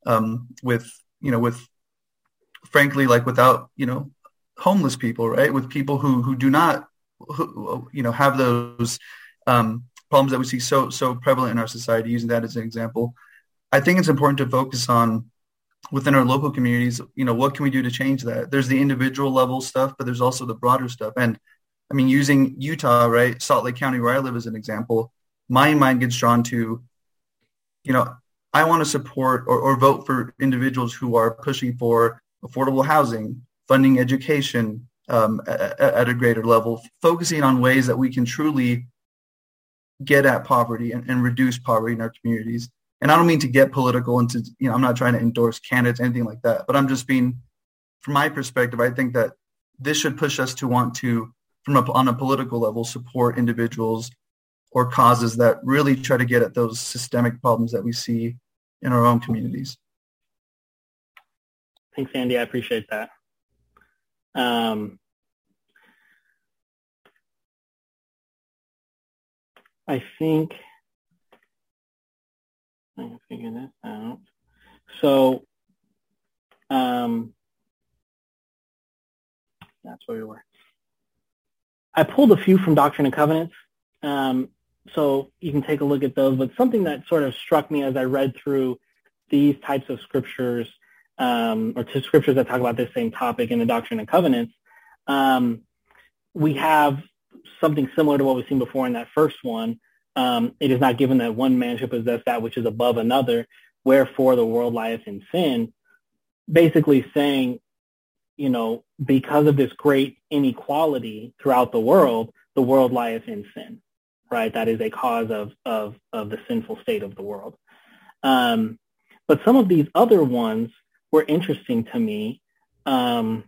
um, with, you know, with, frankly, like without, you know, homeless people, right? With people who who do not you know have those um, problems that we see so so prevalent in our society. Using that as an example, I think it's important to focus on within our local communities. You know, what can we do to change that? There's the individual level stuff, but there's also the broader stuff. And I mean, using Utah, right, Salt Lake County, where I live, as an example, my mind gets drawn to, you know, I want to support or, or vote for individuals who are pushing for affordable housing, funding education, um, at, at, a greater level, focusing on ways that we can truly get at poverty and, and, reduce poverty in our communities. And I don't mean to get political and to, you know, I'm not trying to endorse candidates, anything like that, but I'm just being, from my perspective, I think that this should push us to want to from a, on a political level, support individuals or causes that really try to get at those systemic problems that we see in our own communities. Thanks, Andy. I appreciate that. Um, I think I can figure this out. So, um, that's where we were. I pulled a few from Doctrine and Covenants. Um, so you can take a look at those. But something that sort of struck me as I read through these types of scriptures, um, or two scriptures that talk about this same topic in the Doctrine and Covenants, um, we have something similar to what we've seen before in that first one. Um, it is not given that one man should possess that which is above another, wherefore the world lieth in sin. Basically saying, you know, because of this great inequality throughout the world, the world lieth in sin right? That is a cause of, of, of the sinful state of the world. Um, but some of these other ones were interesting to me. Um,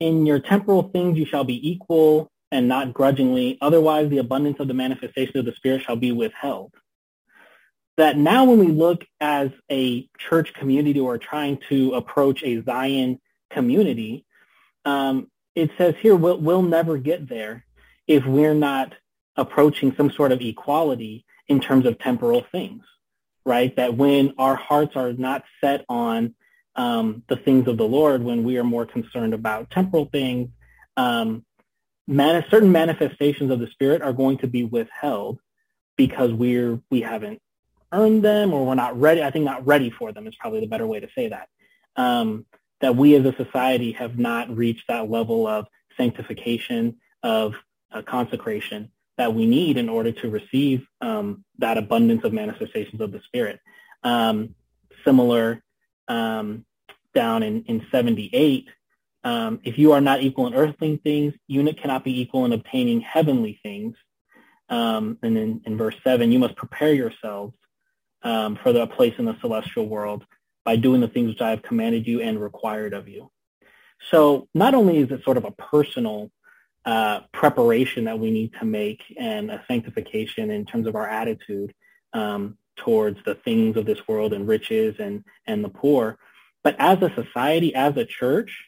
in your temporal things you shall be equal and not grudgingly, otherwise the abundance of the manifestation of the Spirit shall be withheld. That now when we look as a church community or trying to approach a Zion community, um, it says here we'll, we'll never get there if we're not approaching some sort of equality in terms of temporal things, right? That when our hearts are not set on um, the things of the Lord, when we are more concerned about temporal things, um, certain manifestations of the Spirit are going to be withheld because we're we haven't earned them or we're not ready. I think not ready for them is probably the better way to say that. Um, that we as a society have not reached that level of sanctification, of uh, consecration, that we need in order to receive um, that abundance of manifestations of the Spirit. Um, similar um, down in, in 78, um, if you are not equal in earthly things, you cannot be equal in obtaining heavenly things. Um, and in, in verse 7, you must prepare yourselves um, for the place in the celestial world by doing the things which I have commanded you and required of you. So not only is it sort of a personal uh, preparation that we need to make and a sanctification in terms of our attitude um, towards the things of this world and riches and, and the poor. But as a society, as a church,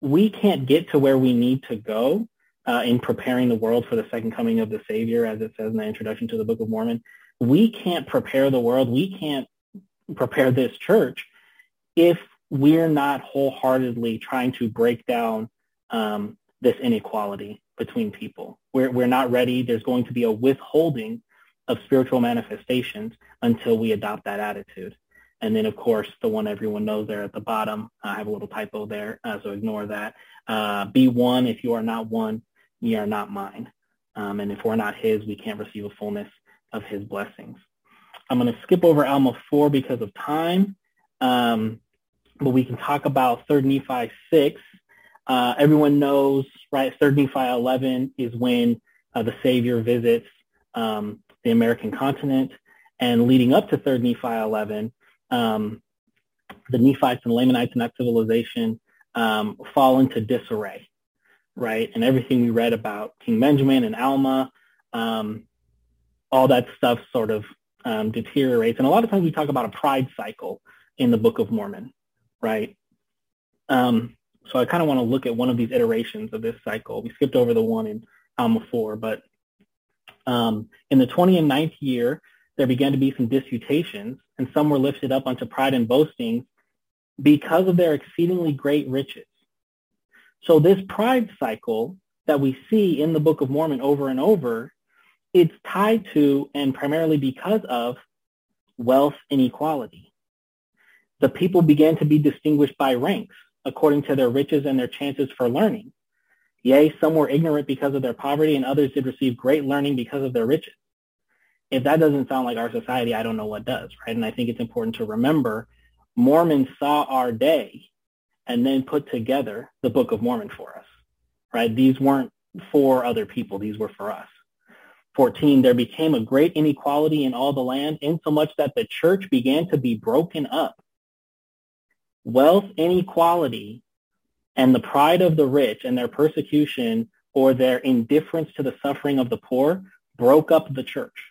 we can't get to where we need to go uh, in preparing the world for the second coming of the Savior, as it says in the introduction to the Book of Mormon. We can't prepare the world. We can't prepare this church if we're not wholeheartedly trying to break down um, this inequality between people. We're, we're not ready. There's going to be a withholding of spiritual manifestations until we adopt that attitude. And then, of course, the one everyone knows there at the bottom, I have a little typo there, uh, so ignore that. Uh, be one. If you are not one, ye are not mine. Um, and if we're not his, we can't receive a fullness of his blessings. I'm going to skip over Alma 4 because of time, um, but we can talk about 3rd Nephi 6 uh, everyone knows, right, Third Nephi 11 is when uh, the Savior visits um, the American continent. And leading up to Third Nephi 11, um, the Nephites and Lamanites in that civilization um, fall into disarray, right? And everything we read about King Benjamin and Alma, um, all that stuff sort of um, deteriorates. And a lot of times we talk about a pride cycle in the Book of Mormon, right? Um, so I kind of want to look at one of these iterations of this cycle. We skipped over the one in Alma 4, but um, in the 20 and 9th year, there began to be some disputations, and some were lifted up unto pride and boasting because of their exceedingly great riches. So this pride cycle that we see in the Book of Mormon over and over, it's tied to and primarily because of wealth inequality. The people began to be distinguished by ranks according to their riches and their chances for learning. Yea, some were ignorant because of their poverty, and others did receive great learning because of their riches. If that doesn't sound like our society, I don't know what does, right? And I think it's important to remember Mormons saw our day and then put together the Book of Mormon for us, right? These weren't for other people. These were for us. 14, there became a great inequality in all the land, insomuch that the church began to be broken up wealth inequality And the pride of the rich and their persecution or their indifference to the suffering of the poor broke up the church.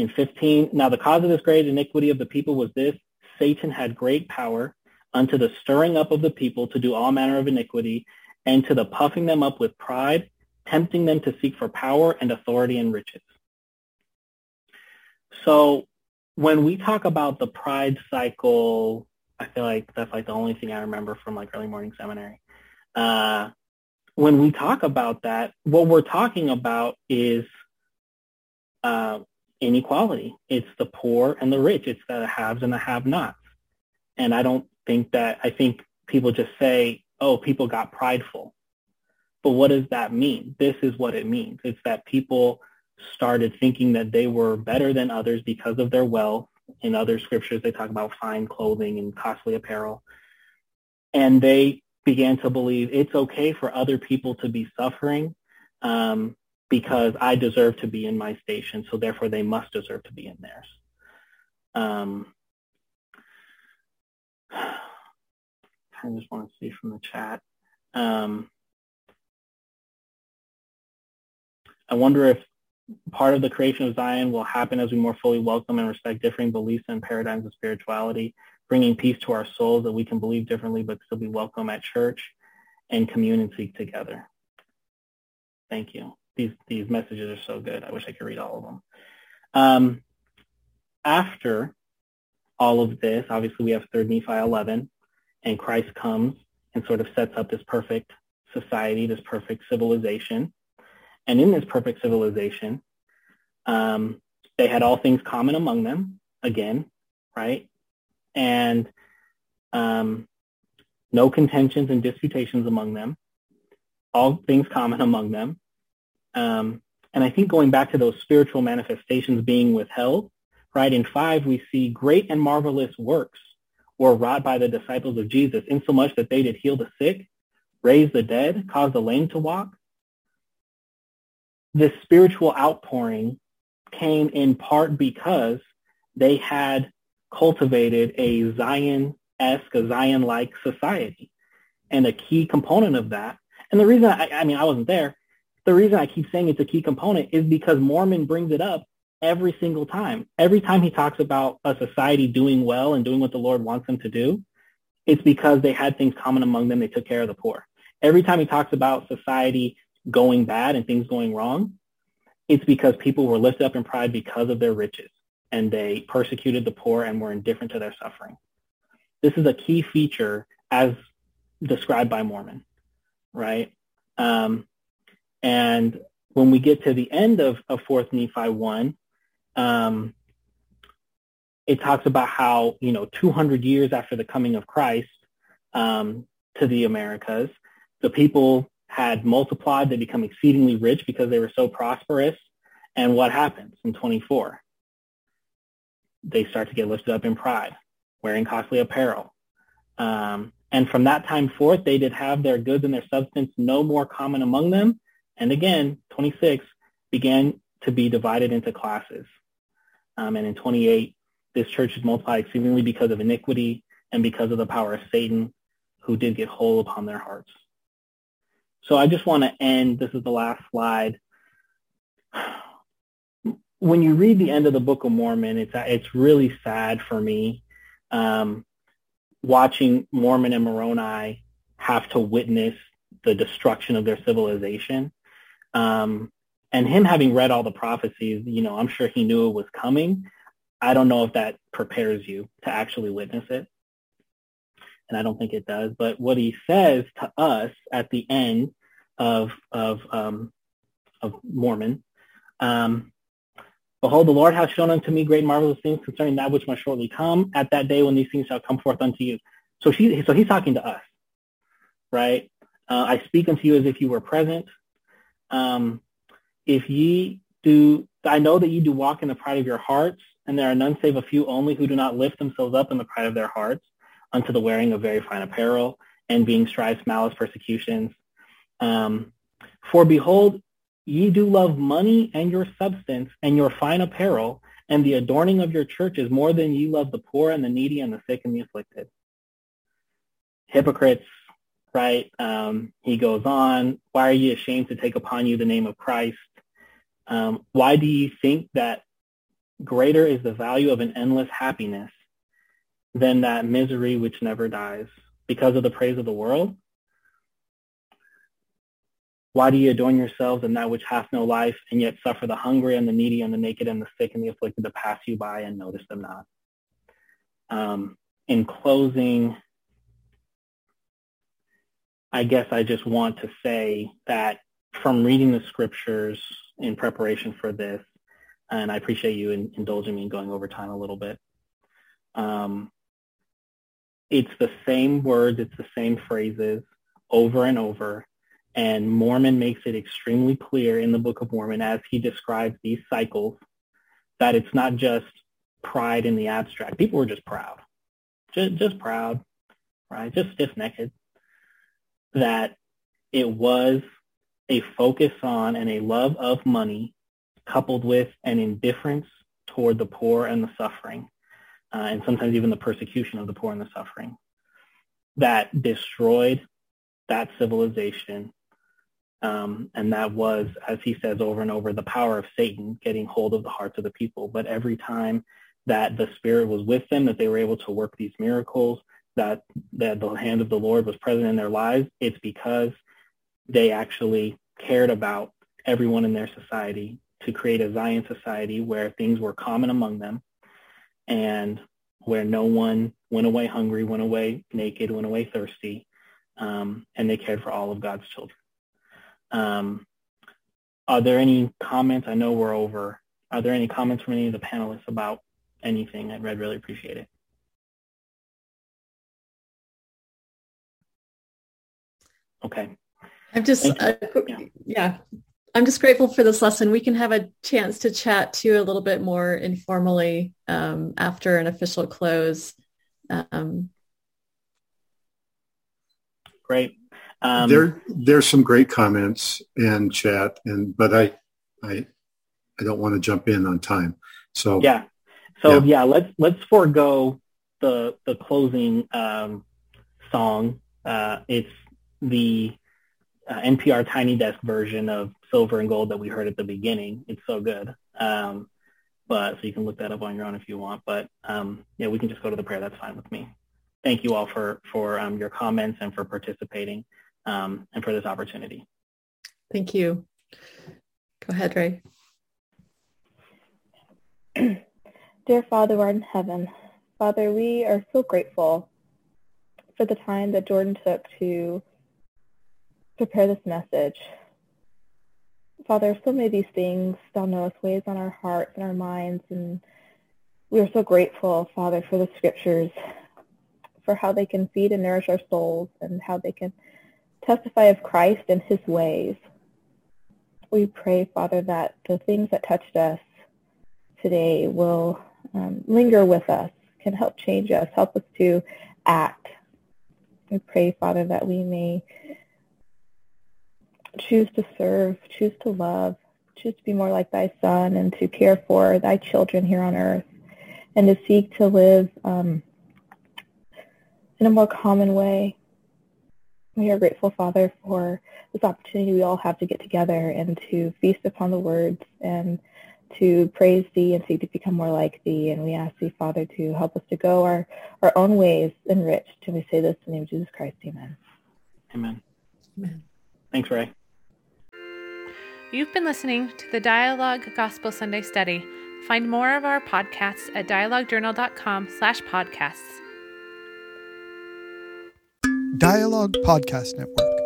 In 15, now the cause of this great iniquity of the people was this, Satan had great power unto the stirring up of the people to do all manner of iniquity and to the puffing them up with pride, tempting them to seek for power and authority and riches. So when we talk about the pride cycle, I feel like that's like the only thing I remember from like early morning seminary. Uh, when we talk about that, what we're talking about is uh, inequality. It's the poor and the rich. It's the haves and the have-nots. And I don't think that, I think people just say, oh, people got prideful. But what does that mean? This is what it means. It's that people started thinking that they were better than others because of their wealth. In other scriptures, they talk about fine clothing and costly apparel. And they began to believe it's okay for other people to be suffering um, because I deserve to be in my station, so therefore they must deserve to be in theirs. Um, I just want to see from the chat. Um, I wonder if part of the creation of Zion will happen as we more fully welcome and respect differing beliefs and paradigms of spirituality, bringing peace to our souls that we can believe differently but still be welcome at church and seek together. Thank you. These, these messages are so good. I wish I could read all of them. Um, after all of this, obviously we have 3 Nephi 11, and Christ comes and sort of sets up this perfect society, this perfect civilization. And in this perfect civilization, um, they had all things common among them, again, right? And um, no contentions and disputations among them, all things common among them. Um, and I think going back to those spiritual manifestations being withheld, right? In five, we see great and marvelous works were wrought by the disciples of Jesus, insomuch that they did heal the sick, raise the dead, cause the lame to walk, this spiritual outpouring came in part because they had cultivated a Zion-esque, a Zion-like society. And a key component of that, and the reason I, I mean, I wasn't there, the reason I keep saying it's a key component is because Mormon brings it up every single time. Every time he talks about a society doing well and doing what the Lord wants them to do, it's because they had things common among them. They took care of the poor. Every time he talks about society going bad and things going wrong, it's because people were lifted up in pride because of their riches and they persecuted the poor and were indifferent to their suffering. This is a key feature as described by Mormon, right? Um, and when we get to the end of, of 4th Nephi 1, um, it talks about how, you know, 200 years after the coming of Christ um, to the Americas, the people had multiplied. They become exceedingly rich because they were so prosperous. And what happens in 24? They start to get lifted up in pride, wearing costly apparel. Um, and from that time forth, they did have their goods and their substance no more common among them. And again, 26 began to be divided into classes. Um, and in 28, this church is multiplied exceedingly because of iniquity and because of the power of Satan, who did get hold upon their hearts. So I just want to end, this is the last slide. When you read the end of the Book of Mormon, it's, it's really sad for me um, watching Mormon and Moroni have to witness the destruction of their civilization. Um, and him having read all the prophecies, you know, I'm sure he knew it was coming. I don't know if that prepares you to actually witness it and I don't think it does. But what he says to us at the end of of um, of Mormon, um, behold, the Lord hath shown unto me great marvelous things concerning that which must shortly come. At that day when these things shall come forth unto you. So she, so he's talking to us, right? Uh, I speak unto you as if you were present. Um, if ye do, I know that ye do walk in the pride of your hearts, and there are none save a few only who do not lift themselves up in the pride of their hearts unto the wearing of very fine apparel, and being strifes, malice, persecutions. Um, For behold, ye do love money and your substance and your fine apparel, and the adorning of your churches more than ye love the poor and the needy and the sick and the afflicted. hypocrites, right? Um, he goes on, why are you ashamed to take upon you the name of Christ? Um, why do you think that greater is the value of an endless happiness than that misery which never dies because of the praise of the world? Why do you adorn yourselves in that which hath no life and yet suffer the hungry and the needy and the naked and the sick and the afflicted to pass you by and notice them not? Um, in closing, I guess I just want to say that from reading the scriptures in preparation for this, and I appreciate you in, indulging me in going over time a little bit. Um, it's the same words, it's the same phrases over and over, and Mormon makes it extremely clear in the Book of Mormon as he describes these cycles that it's not just pride in the abstract. People were just proud, just, just proud, right? Just stiff-necked. That it was a focus on and a love of money coupled with an indifference toward the poor and the suffering, uh, and sometimes even the persecution of the poor and the suffering, that destroyed that civilization. Um, and that was, as he says over and over, the power of Satan getting hold of the hearts of the people. But every time that the Spirit was with them, that they were able to work these miracles, that, that the hand of the Lord was present in their lives, it's because they actually cared about everyone in their society to create a Zion society where things were common among them and where no one went away hungry, went away naked, went away thirsty, um, and they cared for all of God's children. Um, are there any comments? I know we're over. Are there any comments from any of the panelists about anything? I'd really appreciate it. Okay. I'm just, uh, yeah. yeah. I'm just grateful for this lesson. We can have a chance to chat too a little bit more informally um, after an official close. Um, Great. Um, there, there's some great comments and chat, and but I, I, I don't want to jump in on time. So yeah, so yeah, yeah let's let's forego the the closing um, song. Uh, it's the uh, NPR Tiny Desk version of Silver and Gold that we heard at the beginning. It's so good. Um, but so you can look that up on your own if you want. But um, yeah, we can just go to the prayer. That's fine with me. Thank you all for for um, your comments and for participating um, and for this opportunity. Thank you. Go ahead, Rhea. Dear Father, who art in heaven, Father, we are so grateful for the time that Jordan took to prepare this message. Father, so many of these things, thou knowest, weighs on our hearts and our minds, and we are so grateful, Father, for the scriptures, for how they can feed and nourish our souls, and how they can testify of Christ and his ways. We pray, Father, that the things that touched us today will um, linger with us, can help change us, help us to act. We pray, Father, that we may choose to serve, choose to love, choose to be more like thy son and to care for thy children here on earth and to seek to live um, in a more common way. We are grateful, Father, for this opportunity we all have to get together and to feast upon the words and to praise thee and seek to become more like thee. And we ask thee, Father, to help us to go our, our own ways enriched. And we say this in the name of Jesus Christ. Amen. Amen. Amen. Thanks, Rhea. You've been listening to the Dialogue Gospel Sunday Study. Find more of our podcasts at dialoguejournal.com slash podcasts. Dialogue Podcast Network.